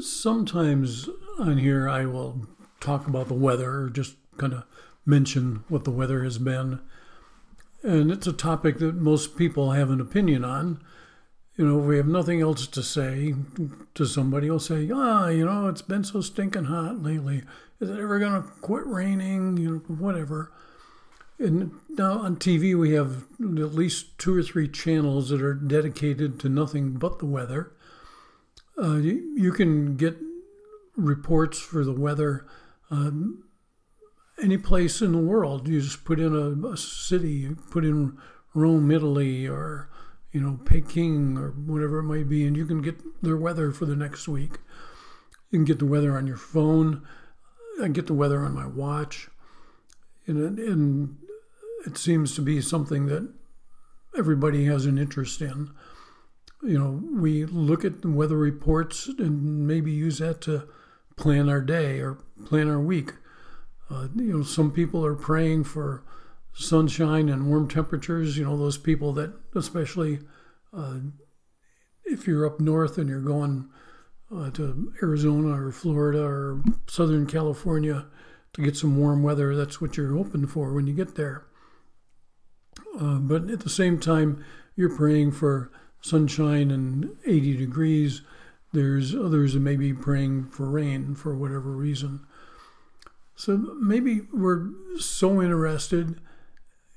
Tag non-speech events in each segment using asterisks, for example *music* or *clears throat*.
sometimes on here I will talk about the weather or just kind of mention what the weather has been. And it's a topic that most people have an opinion on. You know, if we have nothing else to say to somebody, we'll say, ah, you know, it's been so stinking hot lately. Is it ever going to quit raining? You know, whatever. And now on TV, we have at least two or three channels that are dedicated to nothing but the weather. Uh, you, can get reports for the weather um, any place in the world. You just put in a, a city, you put in Rome, Italy, or you know Peking or whatever it might be, and you can get their weather for the next week. You can get the weather on your phone. I get the weather on my watch, and, and it seems to be something that everybody has an interest in. You know, we look at the weather reports and maybe use that to plan our day or plan our week. Uh, you know, some people are praying for sunshine and warm temperatures. You know, those people that, especially uh, if you're up north and you're going uh, to Arizona or Florida or Southern California to get some warm weather, that's what you're hoping for when you get there. Uh, but at the same time, you're praying for sunshine and 80 degrees. There's others that may be praying for rain for whatever reason. So maybe we're so interested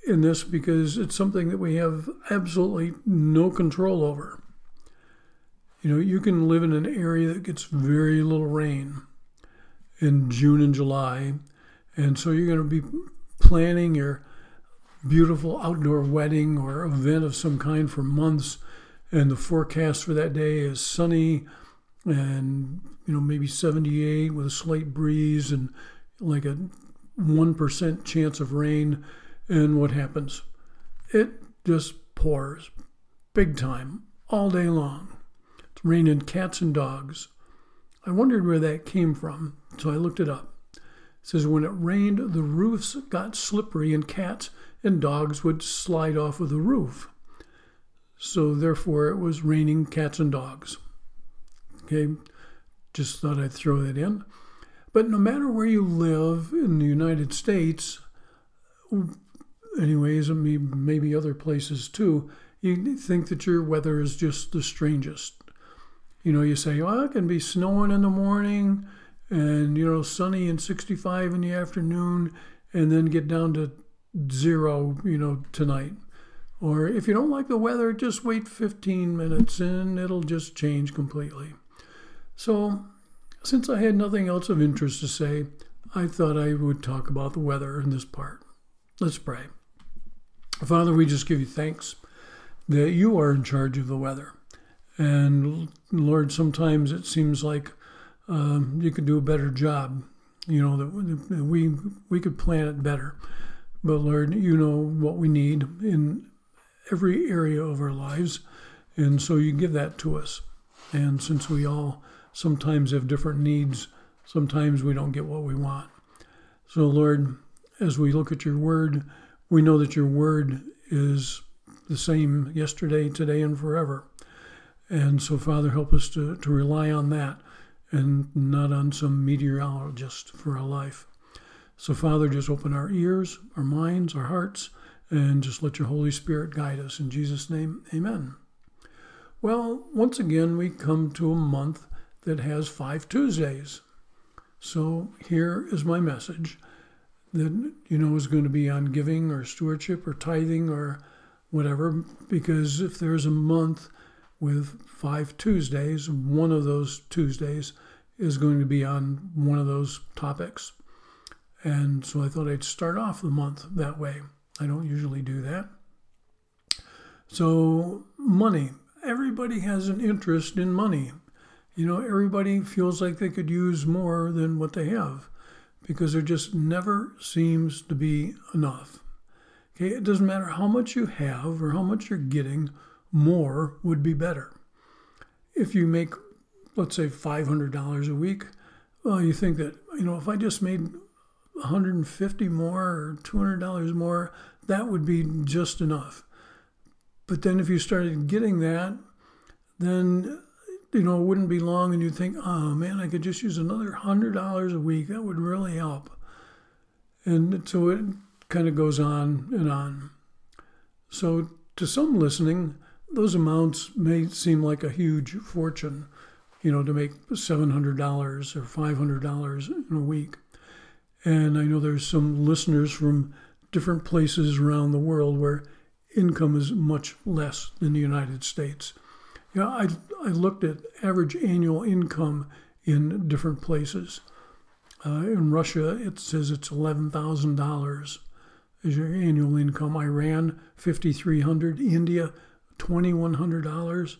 in this because it's something that we have absolutely no control over. You know, you can live in an area that gets very little rain in June and July, and so you're going to be planning your beautiful outdoor wedding or event of some kind for months, and the forecast for that day is sunny and you know maybe 78 with a slight breeze and like a 1% chance of rain. And what happens? It just pours big time all day long. It's raining cats and dogs. I wondered where that came from so i looked it up. It says when it rained the roofs got slippery and cats and dogs would slide off of the roof so therefore it was raining cats and dogs Okay, just thought I'd throw that in. But no matter where you live in the United States, anyways, maybe other places too, you think that your weather is just the strangest. You know, you say, well, it can be snowing in the morning and, you know, sunny and 65 in the afternoon and then get down to zero, you know, tonight. Or if you don't like the weather, just wait 15 minutes and it'll just change completely. So, since I had nothing else of interest to say, I thought I would talk about the weather in this part. Let's pray. Father, we just give you thanks that you are in charge of the weather. And Lord, sometimes it seems like um, you could do a better job. You know that we we could plan it better, but Lord, you know what we need in every area of our lives, and so you give that to us. And since we all sometimes have different needs. Sometimes we don't get what we want. So, Lord, as we look at your word, we know that your word is the same yesterday, today, and forever. And so, Father, help us to, to rely on that and not on some meteorologist for our life. So, Father, just open our ears, our minds, our hearts, and just let your Holy Spirit guide us. In Jesus' name, amen. Well, once again, we come to a month that has five Tuesdays. So here is my message that you know is going to be on giving or stewardship or tithing or whatever because if there's a month with five Tuesdays, one of those Tuesdays is going to be on one of those topics. And so I thought I'd start off the month that way. I don't usually do that. So, money. Everybody has an interest in money. You know, everybody feels like they could use more than what they have because there just never seems to be enough. Okay, it doesn't matter how much you have or how much you're getting, more would be better. If you make, let's say, $500 a week, well, you think that, you know, if I just made 150 more or $200 more, that would be just enough. But then if you started getting that, then you know, it wouldn't be long and you'd think, oh man, I could just use another hundred dollars a week. That would really help. And so it kind of goes on and on. So to some listening, those amounts may seem like a huge fortune, you know, to make $700 or $500 in a week. And I know there's some listeners from different places around the world where income is much less than the United States. You know, I, I looked at average annual income in different places. Uh, in Russia, it says it's $11,000 is your annual income. Iran, 5300 India, $2,100.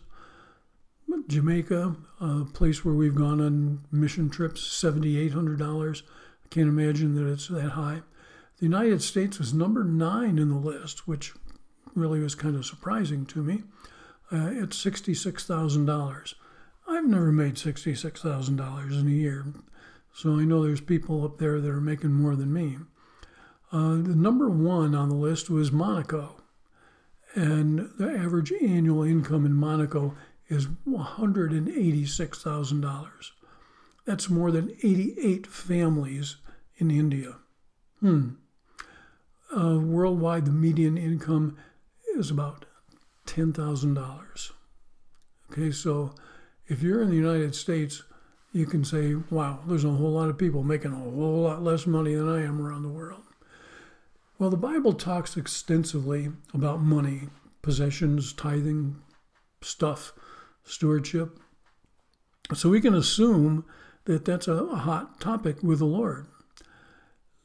Jamaica, a place where we've gone on mission trips, $7,800. I can't imagine that it's that high. The United States was number nine in the list, which really was kind of surprising to me. Uh, it's $66,000. I've never made $66,000 in a year, so I know there's people up there that are making more than me. Uh, the number one on the list was Monaco, and the average annual income in Monaco is $186,000. That's more than 88 families in India. Hmm. Uh, worldwide, the median income is about $10,000. Okay, so if you're in the United States, you can say, wow, there's a whole lot of people making a whole lot less money than I am around the world. Well, the Bible talks extensively about money, possessions, tithing, stuff, stewardship. So we can assume that that's a, hot topic with the Lord.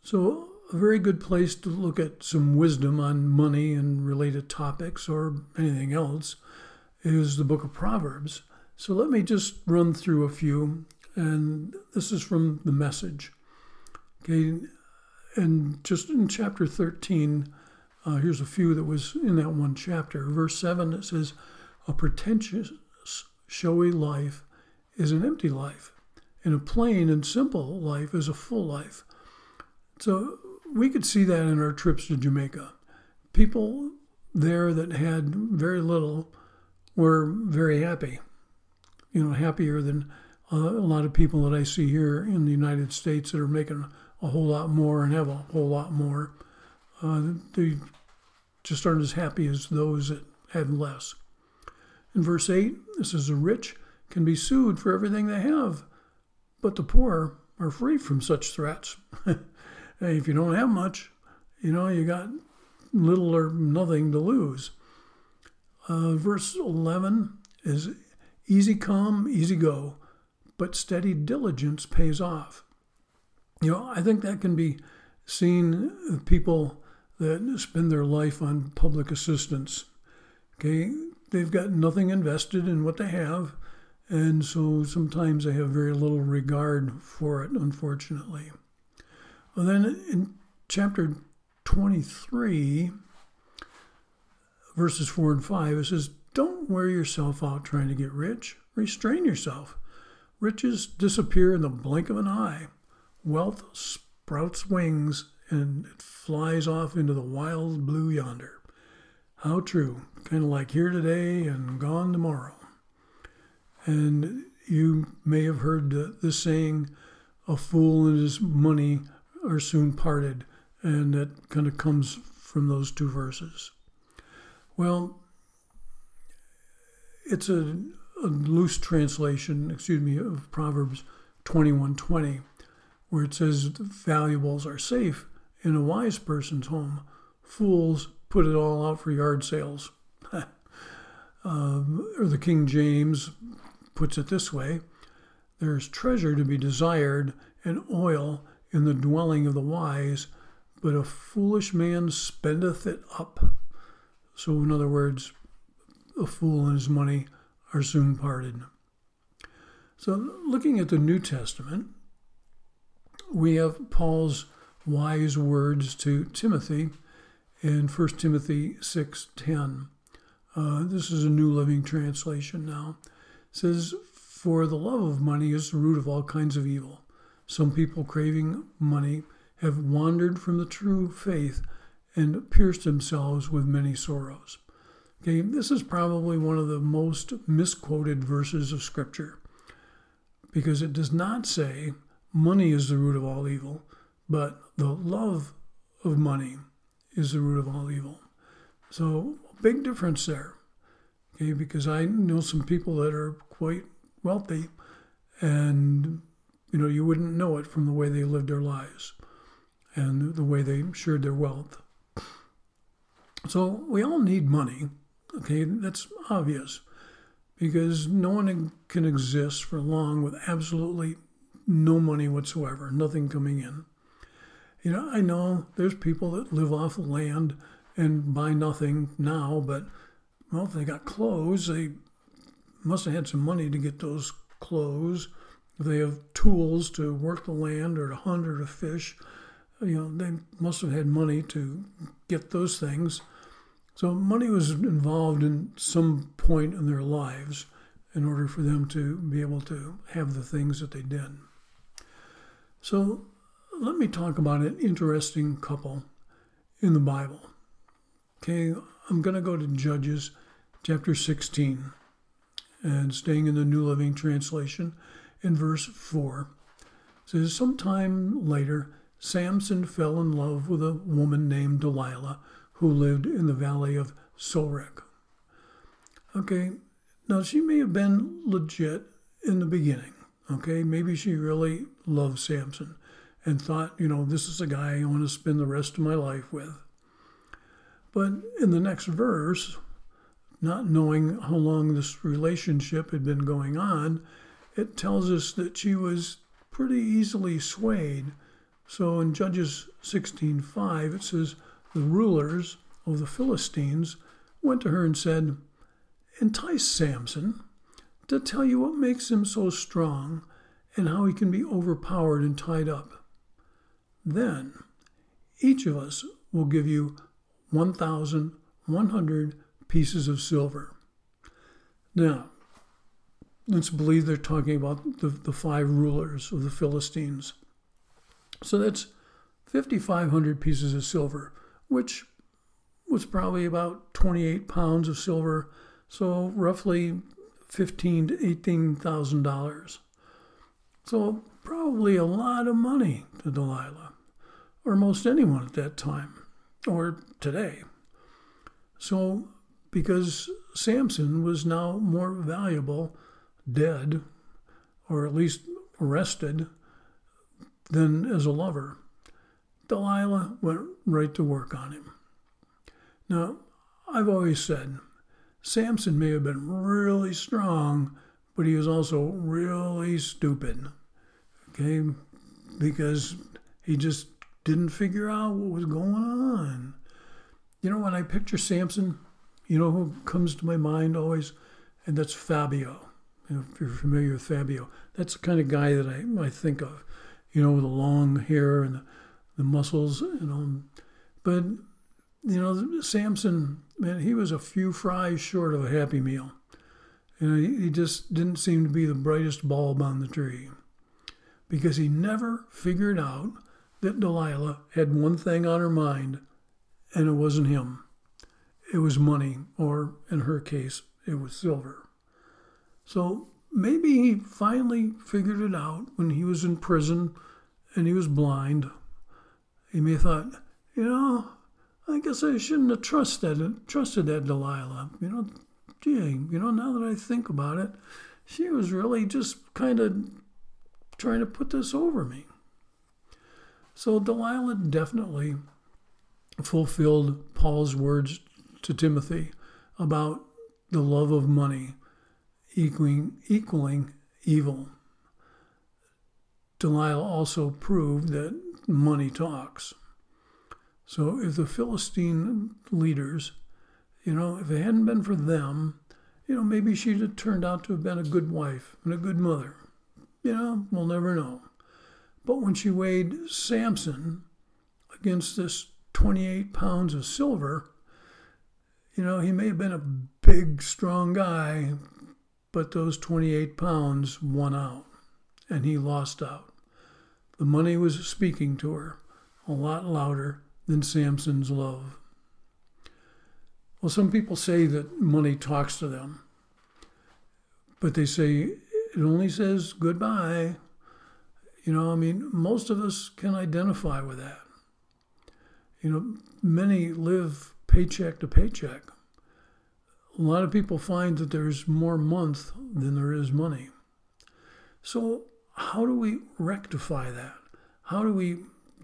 So, a very good place to look at some wisdom on money and related topics or anything else is the book of Proverbs. So, let me just run through a few, and this is from the message. Okay, and just in chapter 13, uh, here's a few that was in that one chapter. Verse 7, it says, A pretentious, showy life is an empty life, and a plain and simple life is a full life. So we could see that in our trips to Jamaica. People there that had very little were very happy, you know, happier than uh, a lot of people that I see here in the United States that are making a whole lot more and have a whole lot more. Uh, they just aren't as happy as those that had less. In verse 8, this is The rich can be sued for everything they have, but the poor are free from such threats. *laughs* if you don't have much, you know, you got little or nothing to lose. Uh, verse 11 is easy come, easy go, but steady diligence pays off. You know, I think that can be seen people that spend their life on public assistance. Okay, they've got nothing invested in what they have, and so sometimes they have very little regard for it, unfortunately. Well, then in chapter 23, verses 4 and 5, it says, Don't wear yourself out trying to get rich. Restrain yourself. Riches disappear in the blink of an eye. Wealth sprouts wings and it flies off into the wild blue yonder. How true. Kind of like here today and gone tomorrow. And you may have heard this saying, a fool and his money are soon parted. And that kind of comes from those two verses. Well, it's a, a loose translation, excuse me, of Proverbs 21:20 where it says valuables are safe in a wise person's home. Fools put it all out for yard sales. *laughs* um, or the King James puts it this way There's treasure to be desired and oil in the dwelling of the wise, but a foolish man spendeth it up. So, in other words, a fool and his money are soon parted. So, looking at the New Testament, we have Paul's wise words to Timothy in 1 Timothy 6:10. Uh, this is a New Living Translation now. Says, "For the love of money is the root of all kinds of evil. Some people craving money have wandered from the true faith and pierced themselves with many sorrows." Okay, this is probably one of the most misquoted verses of Scripture because it does not say money is the root of all evil, but the love of money is the root of all evil. So, big difference there. Because I know some people that are quite wealthy and you know, you wouldn't know it from the way they lived their lives and the way they shared their wealth. So we all need money. Okay, that's obvious because no one can exist for long with absolutely no money whatsoever, nothing coming in. You know, I know there's people that live off land and buy nothing now, but well, if they got clothes, they must have had some money to get those clothes. They have tools to work the land or to hunt or to fish, you know, they must have had money to get those things. So money was involved in some point in their lives in order for them to be able to have the things that they did. So let me talk about an interesting couple in the Bible. Okay, I'm going to go to Judges chapter 16 and staying in the New Living Translation in verse 4. It says, Sometime later, Samson fell in love with a woman named Delilah who lived in the valley of Sorek. Okay, now she may have been legit in the beginning. Okay, maybe she really loved Samson and thought, you know, this is a guy I want to spend the rest of my life with. But in the next verse, not knowing how long this relationship had been going on, it tells us that she was pretty easily swayed. So in Judges 16:5 it says the rulers of the Philistines went to her and said, "Entice Samson to tell you what makes him so strong and how he can be overpowered and tied up. Then each of us will give you 1,100 pieces of silver. Now, let's believe they're talking about the, the five rulers of the Philistines. So that's 5,500 pieces of silver, which was probably about 28 pounds of silver, so roughly fifteen to eighteen thousand dollars. So probably a lot of money to Delilah, or most anyone at that time, or today. So because Samson was now more valuable dead, or at least arrested, than as a lover. Delilah went right to work on him. Now, I've always said Samson may have been really strong, but he was also really stupid. Okay? Because he just didn't figure out what was going on. You know, when I picture Samson, you know who comes to my mind always? And that's Fabio. You know, if you're familiar with Fabio, that's the kind of guy that I, I think of, you know, with the long hair and the, the muscles, you know. But, you know, Samson, man, he was a few fries short of a happy meal. You know, he, he just didn't seem to be the brightest bulb on the tree because he never figured out that Delilah had one thing on her mind, and it wasn't him it was money, or in her case, it was silver. So maybe he finally figured it out when he was in prison and he was blind. He may have thought, you know, I guess I shouldn't have trusted trusted that Delilah. You know, gee, you know, now that I think about it, she was really just kind of trying to put this over me. So Delilah definitely fulfilled Paul's words to Timothy about the love of money equaling, equaling evil. Delilah also proved that money talks. So if the Philistine leaders, you know, if it hadn't been for them, you know, maybe she'd have turned out to have been a good wife and a good mother. You know, we'll never know. But when she weighed Samson against this 28 pounds of silver, you know, he may have been a big, strong guy, but those 28 pounds won out and he lost out. The money was speaking to her a lot louder than Samson's love. Well, some people say that money talks to them, but they say it only says goodbye. You know, I mean, most of us can identify with that. You know, many live paycheck to paycheck. A lot of people find that there's more month than there is money. So, how do we rectify that? How do we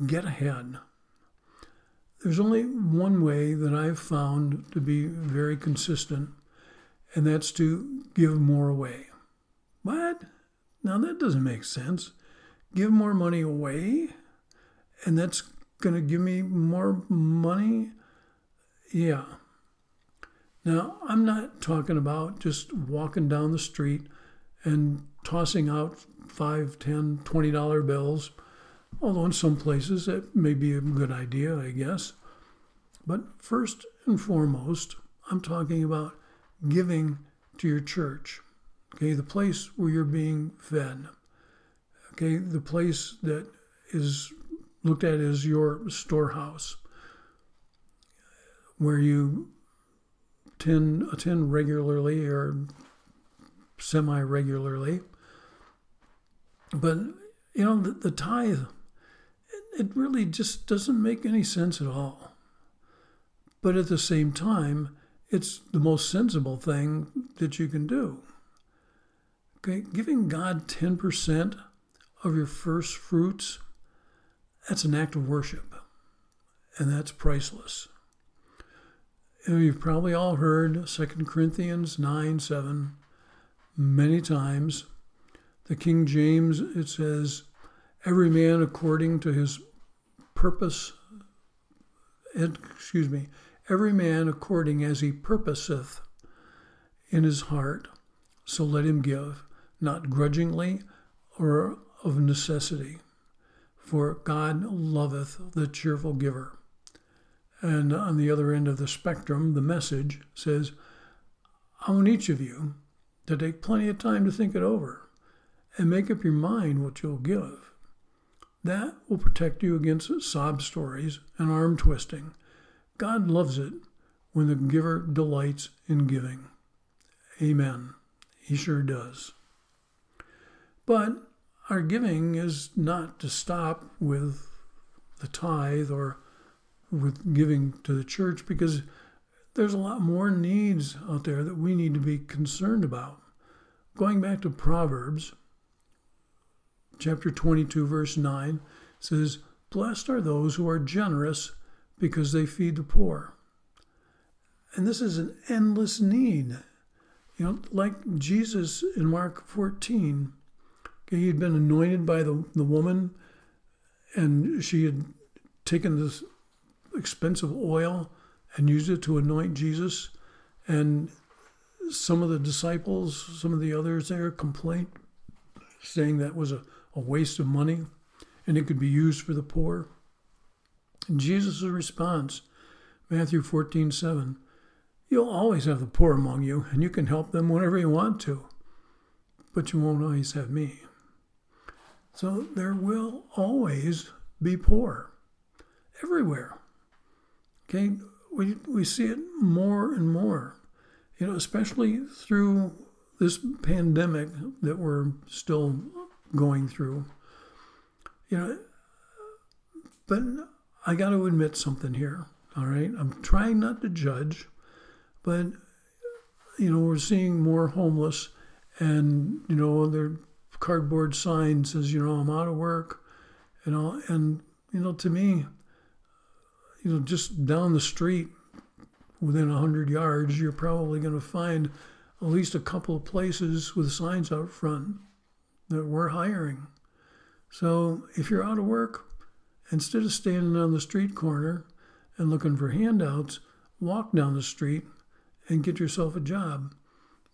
get ahead? There's only one way that I've found to be very consistent, and that's to give more away. What? Now that doesn't make sense. Give more money away, and that's going to give me more money? Yeah. Now, I'm not talking about just walking down the street and tossing out five, ten, twenty dollar bills, although in some places that may be a good idea, I guess. But first and foremost, I'm talking about giving to your church, okay, the place where you're being fed, okay, the place that is looked at as your storehouse, where you attend, attend regularly or semi regularly. But, you know, the, the tithe, it, it really just doesn't make any sense at all. But at the same time, it's the most sensible thing that you can do. Okay, giving God 10% of your first fruits, that's an act of worship, and that's priceless. You've probably all heard 2 Corinthians 9 7 many times. The King James, it says, Every man according to his purpose, excuse me, every man according as he purposeth in his heart, so let him give, not grudgingly or of necessity. For God loveth the cheerful giver. And on the other end of the spectrum, the message says, I want each of you to take plenty of time to think it over and make up your mind what you'll give. That will protect you against sob stories and arm twisting. God loves it when the giver delights in giving. Amen. He sure does. But our giving is not to stop with the tithe or with giving to the church because there's a lot more needs out there that we need to be concerned about. Going back to Proverbs, chapter 22, verse 9 says, Blessed are those who are generous because they feed the poor. And this is an endless need. You know, like Jesus in Mark 14, okay, he'd been anointed by the, the woman, and she had taken this expensive oil and used it to anoint Jesus. And some of the disciples, some of the others there complained, saying that was a, a waste of money and it could be used for the poor. And Jesus' response, Matthew 14, 7, You'll always have the poor among you, and you can help them whenever you want to, but you won't always have me. So there will always be poor everywhere. Okay, we, we see it more and more, you know, especially through this pandemic that we're still going through. You know, but I got to admit something here, all right? I'm trying not to judge, but, you know, we're seeing more homeless and, you know, their cardboard sign says, you know, I'm out of work, you know, and, you know, to me, you know, just down the street within 100 yards, you're probably going to find at least a couple of places with signs out front that we're hiring. So if you're out of work, instead of standing on the street corner and looking for handouts, walk down the street and get yourself a job.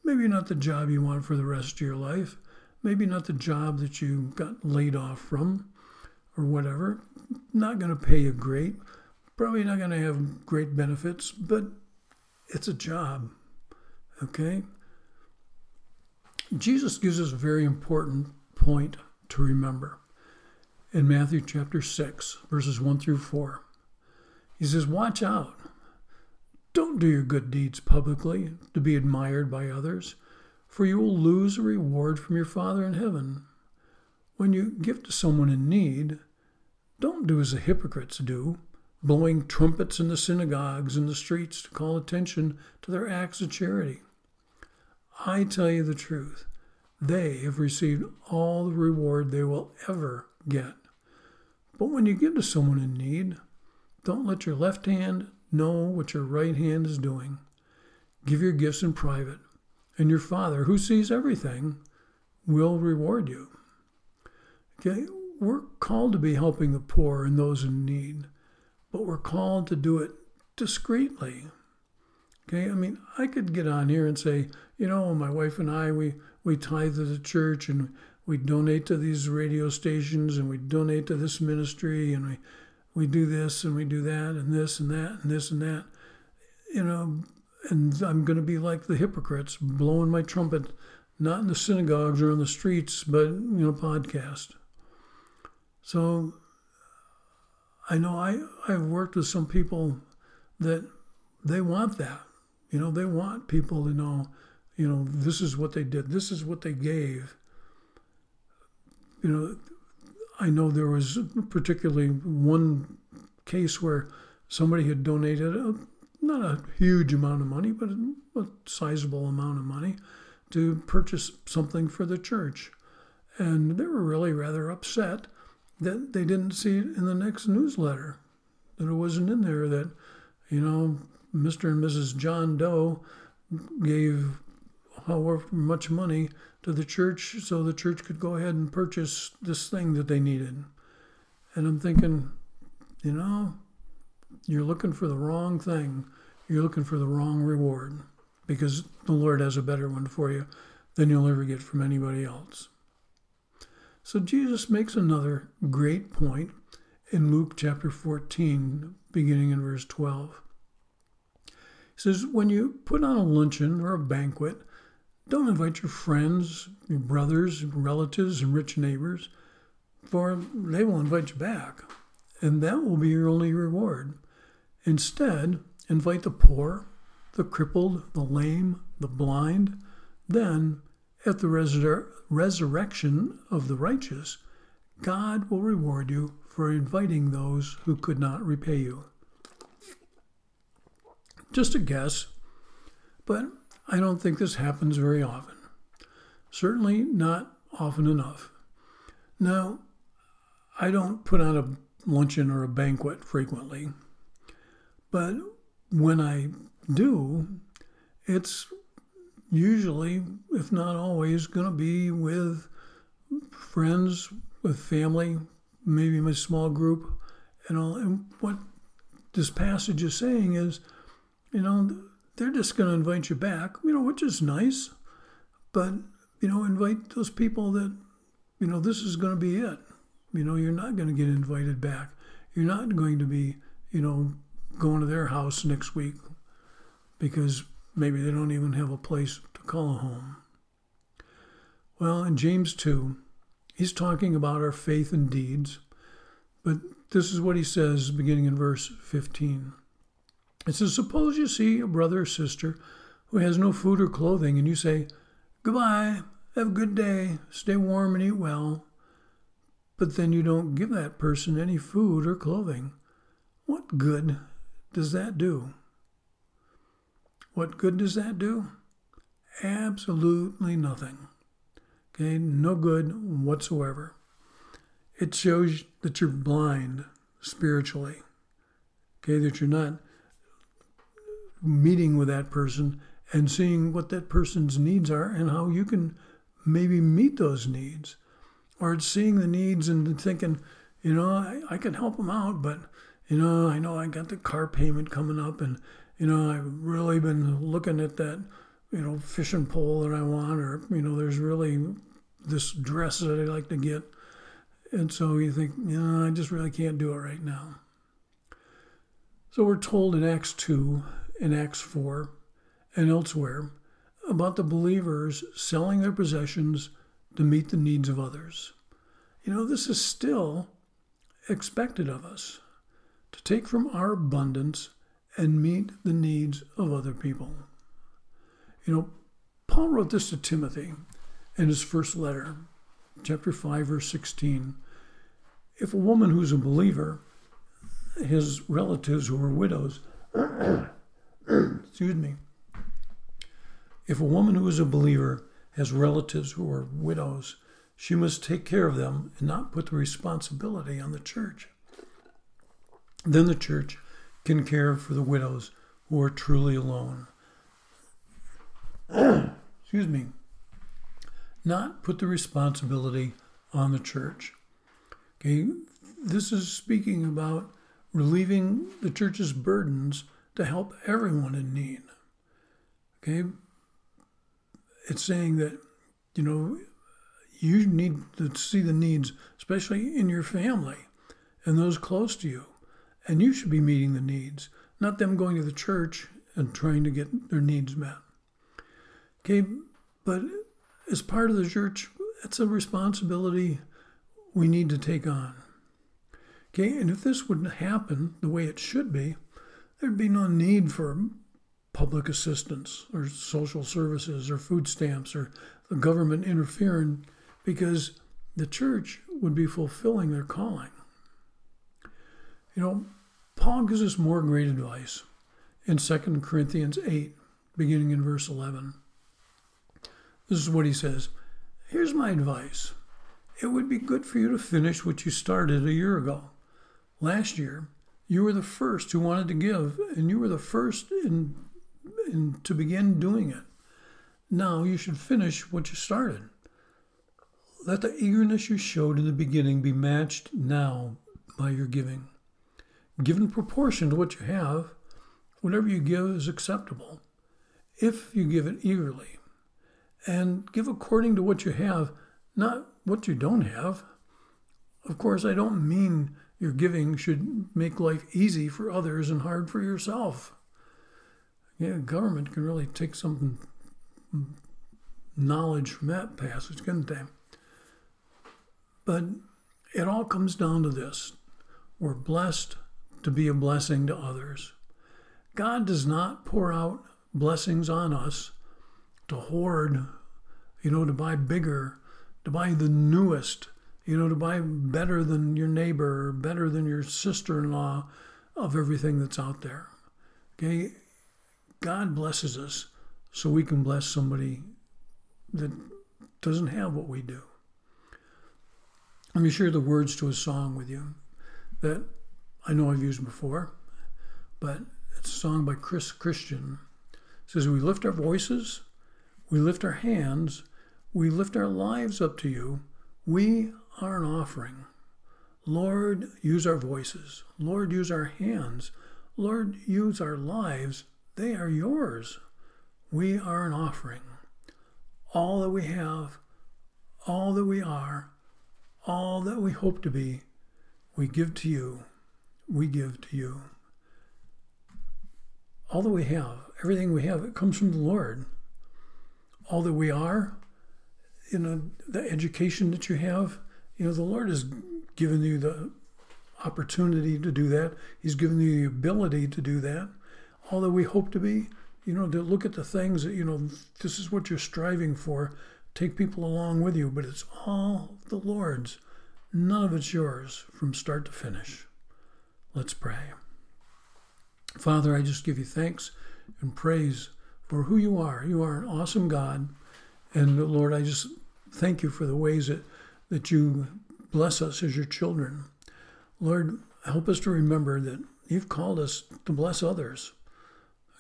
Maybe not the job you want for the rest of your life, maybe not the job that you got laid off from or whatever. Not going to pay you great, Probably not going to have great benefits, but it's a job. Okay? Jesus gives us a very important point to remember in Matthew chapter 6, verses 1 through 4. He says, Watch out. Don't do your good deeds publicly to be admired by others, for you will lose a reward from your Father in heaven. When you give to someone in need, don't do as the hypocrites do, blowing trumpets in the synagogues and the streets to call attention to their acts of charity. I tell you the truth, they have received all the reward they will ever get. But when you give to someone in need, don't let your left hand know what your right hand is doing. Give your gifts in private, and your Father, who sees everything, will reward you. Okay, we're called to be helping the poor and those in need, but we're called to do it discreetly. Okay, I mean, I could get on here and say, you know, my wife and I, we, we tithe to the church and we donate to these radio stations and we donate to this ministry and we, we do this and we do that and this and that and this and that. You know, and I'm going to be like the hypocrites, blowing my trumpet, not in the synagogues or on the streets, but, you know, podcast. So I know I, I've worked with some people that they want that. You know, they want people to know, you know, this is what they did, this is what they gave. You know, I know there was particularly one case where somebody had donated a, not a huge amount of money, but a sizable amount of money to purchase something for the church. And they were really rather upset that they didn't see it in the next newsletter, that it wasn't in there that, you know, Mr. and Mrs. John Doe gave however much money to the church so the church could go ahead and purchase this thing that they needed. And I'm thinking, you know, you're looking for the wrong thing. You're looking for the wrong reward because the Lord has a better one for you than you'll ever get from anybody else. So Jesus makes another great point in Luke chapter 14, beginning in verse 12. He says, When you put on a luncheon or a banquet, don't invite your friends, your brothers, relatives, and rich neighbors, for they will invite you back, and that will be your only reward. Instead, invite the poor, the crippled, the lame, the blind. Then, at the resur- resurrection of the righteous, God will reward you for inviting those who could not repay you. Just a guess, but I don't think this happens very often. Certainly not often enough. Now, I don't put on a luncheon or a banquet frequently, but when I do, it's usually, if not always, going to be with friends, with family, maybe my small group, and all. And what this passage is saying is, you know, they're just going to invite you back, you know, which is nice, but you know, invite those people that, you know, this is going to be it. You know, you're not going to get invited back. You're not going to be, you know, going to their house next week because Maybe they don't even have a place to call a home. Well, in James 2, he's talking about our faith and deeds, but this is what he says beginning in verse 15. It says, Suppose you see a brother or sister who has no food or clothing, and you say, Goodbye, have a good day, stay warm and eat well. But then you don't give that person any food or clothing. What good does that do? What good does that do? Absolutely nothing. Okay, no good whatsoever. It shows that you're blind spiritually. Okay, that you're not meeting with that person and seeing what that person's needs are and how you can maybe meet those needs. Or it's seeing the needs and thinking, you know, I, I can help them out, but, you know, I know I got the car payment coming up and, you know, I've really been looking at that, you know, fishing pole that I want, or, you know, there's really this dress that I'd like to get. And so you think, you know, I just really can't do it right now. So we're told in Acts 2, in Acts 4, and elsewhere about the believers selling their possessions to meet the needs of others. You know, this is still expected of us to take from our abundance and meet the needs of other people. You know, Paul wrote this to Timothy in his first letter, chapter 5, verse 16. If a woman who's a believer, his relatives who are widows, *clears throat* excuse me, if a woman who is a believer has relatives who are widows, she must take care of them and not put the responsibility on the church. Then the church can care for the widows who are truly alone. *clears throat* Excuse me. Not put the responsibility on the church. Okay, this is speaking about relieving the church's burdens to help everyone in need. Okay, it's saying that, you know, you need to see the needs, especially in your family and those close to you. And you should be meeting the needs, not them going to the church and trying to get their needs met. Okay, but as part of the church, it's a responsibility we need to take on. Okay, and if this would happen the way it should be, there'd be no need for public assistance or social services or food stamps or the government interfering because the church would be fulfilling their calling. You know, Paul gives us more great advice in 2 Corinthians 8, beginning in verse 11. This is what he says Here's my advice. It would be good for you to finish what you started a year ago. Last year, you were the first who wanted to give, and you were the first in, in, to begin doing it. Now you should finish what you started. Let the eagerness you showed in the beginning be matched now by your giving. Give in proportion to what you have, whatever you give is acceptable, if you give it eagerly. And give according to what you have, not what you don't have. Of course, I don't mean your giving should make life easy for others and hard for yourself. Yeah, government can really take some knowledge from that passage, can't they? But it all comes down to this we're blessed to be a blessing to others. God does not pour out blessings on us to hoard, you know, to buy bigger, to buy the newest, you know, to buy better than your neighbor, better than your sister in law of everything that's out there. Okay? God blesses us so we can bless somebody that doesn't have what we do. Let me share the words to a song with you that I know I've used before, but it's a song by Chris Christian. It says, We lift our voices, we lift our hands, we lift our lives up to you. We are an offering. Lord, use our voices. Lord, use our hands. Lord, use our lives. They are yours. We are an offering. All that we have, all that we are, all that we hope to be, we give to you. We give to you. All that we have, everything we have, it comes from the Lord. All that we are, you know, the education that you have, you know, the Lord has given you the opportunity to do that. He's given you the ability to do that. All that we hope to be, you know, to look at the things that, you know, this is what you're striving for. Take people along with you, but it's all the Lord's. None of it's yours from start to finish. Let's pray. Father, I just give you thanks and praise for who you are. You are an awesome God. And Lord, I just thank you for the ways that, that you bless us as your children. Lord, help us to remember that you've called us to bless others.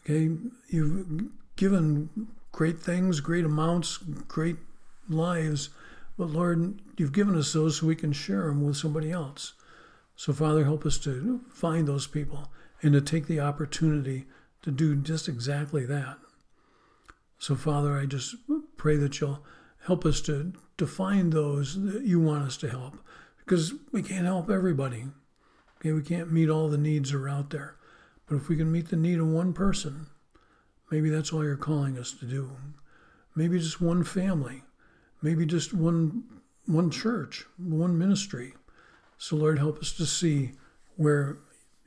Okay, you've given great things, great amounts, great lives but Lord, you've given us those so we can share them with somebody else. So, Father, help us to find those people and to take the opportunity to do just exactly that. So, Father, I just pray that you'll help us to, to find those that you want us to help because we can't help everybody. Okay, we can't meet all the needs that are out there. But if we can meet the need of one person, maybe that's all you're calling us to do. Maybe just one family maybe just one one church, one ministry. So Lord, help us to see where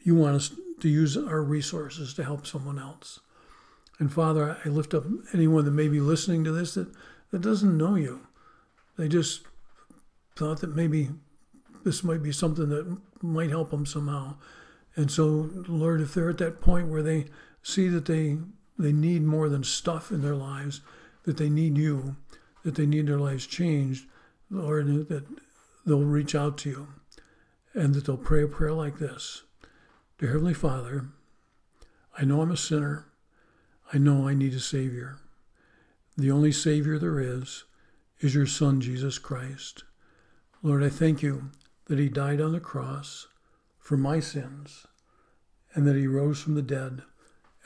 you want us to use our resources to help someone else. And Father, I lift up anyone that may be listening to this that, that doesn't know you. They just thought that maybe this might be something that might help them somehow. And so, Lord, if they're at that point where they see that they they need more than stuff in their lives, that they need you, that they need their lives changed, Lord, that they'll reach out to you and that they'll pray a prayer like this Dear Heavenly Father, I know I'm a sinner. I know I need a Savior. The only Savior there is is your Son, Jesus Christ. Lord, I thank you that He died on the cross for my sins and that He rose from the dead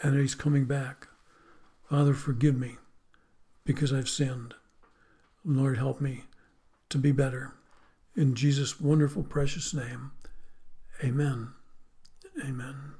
and that He's coming back. Father, forgive me because I've sinned. Lord, help me to be better. In Jesus' wonderful, precious name, amen. Amen.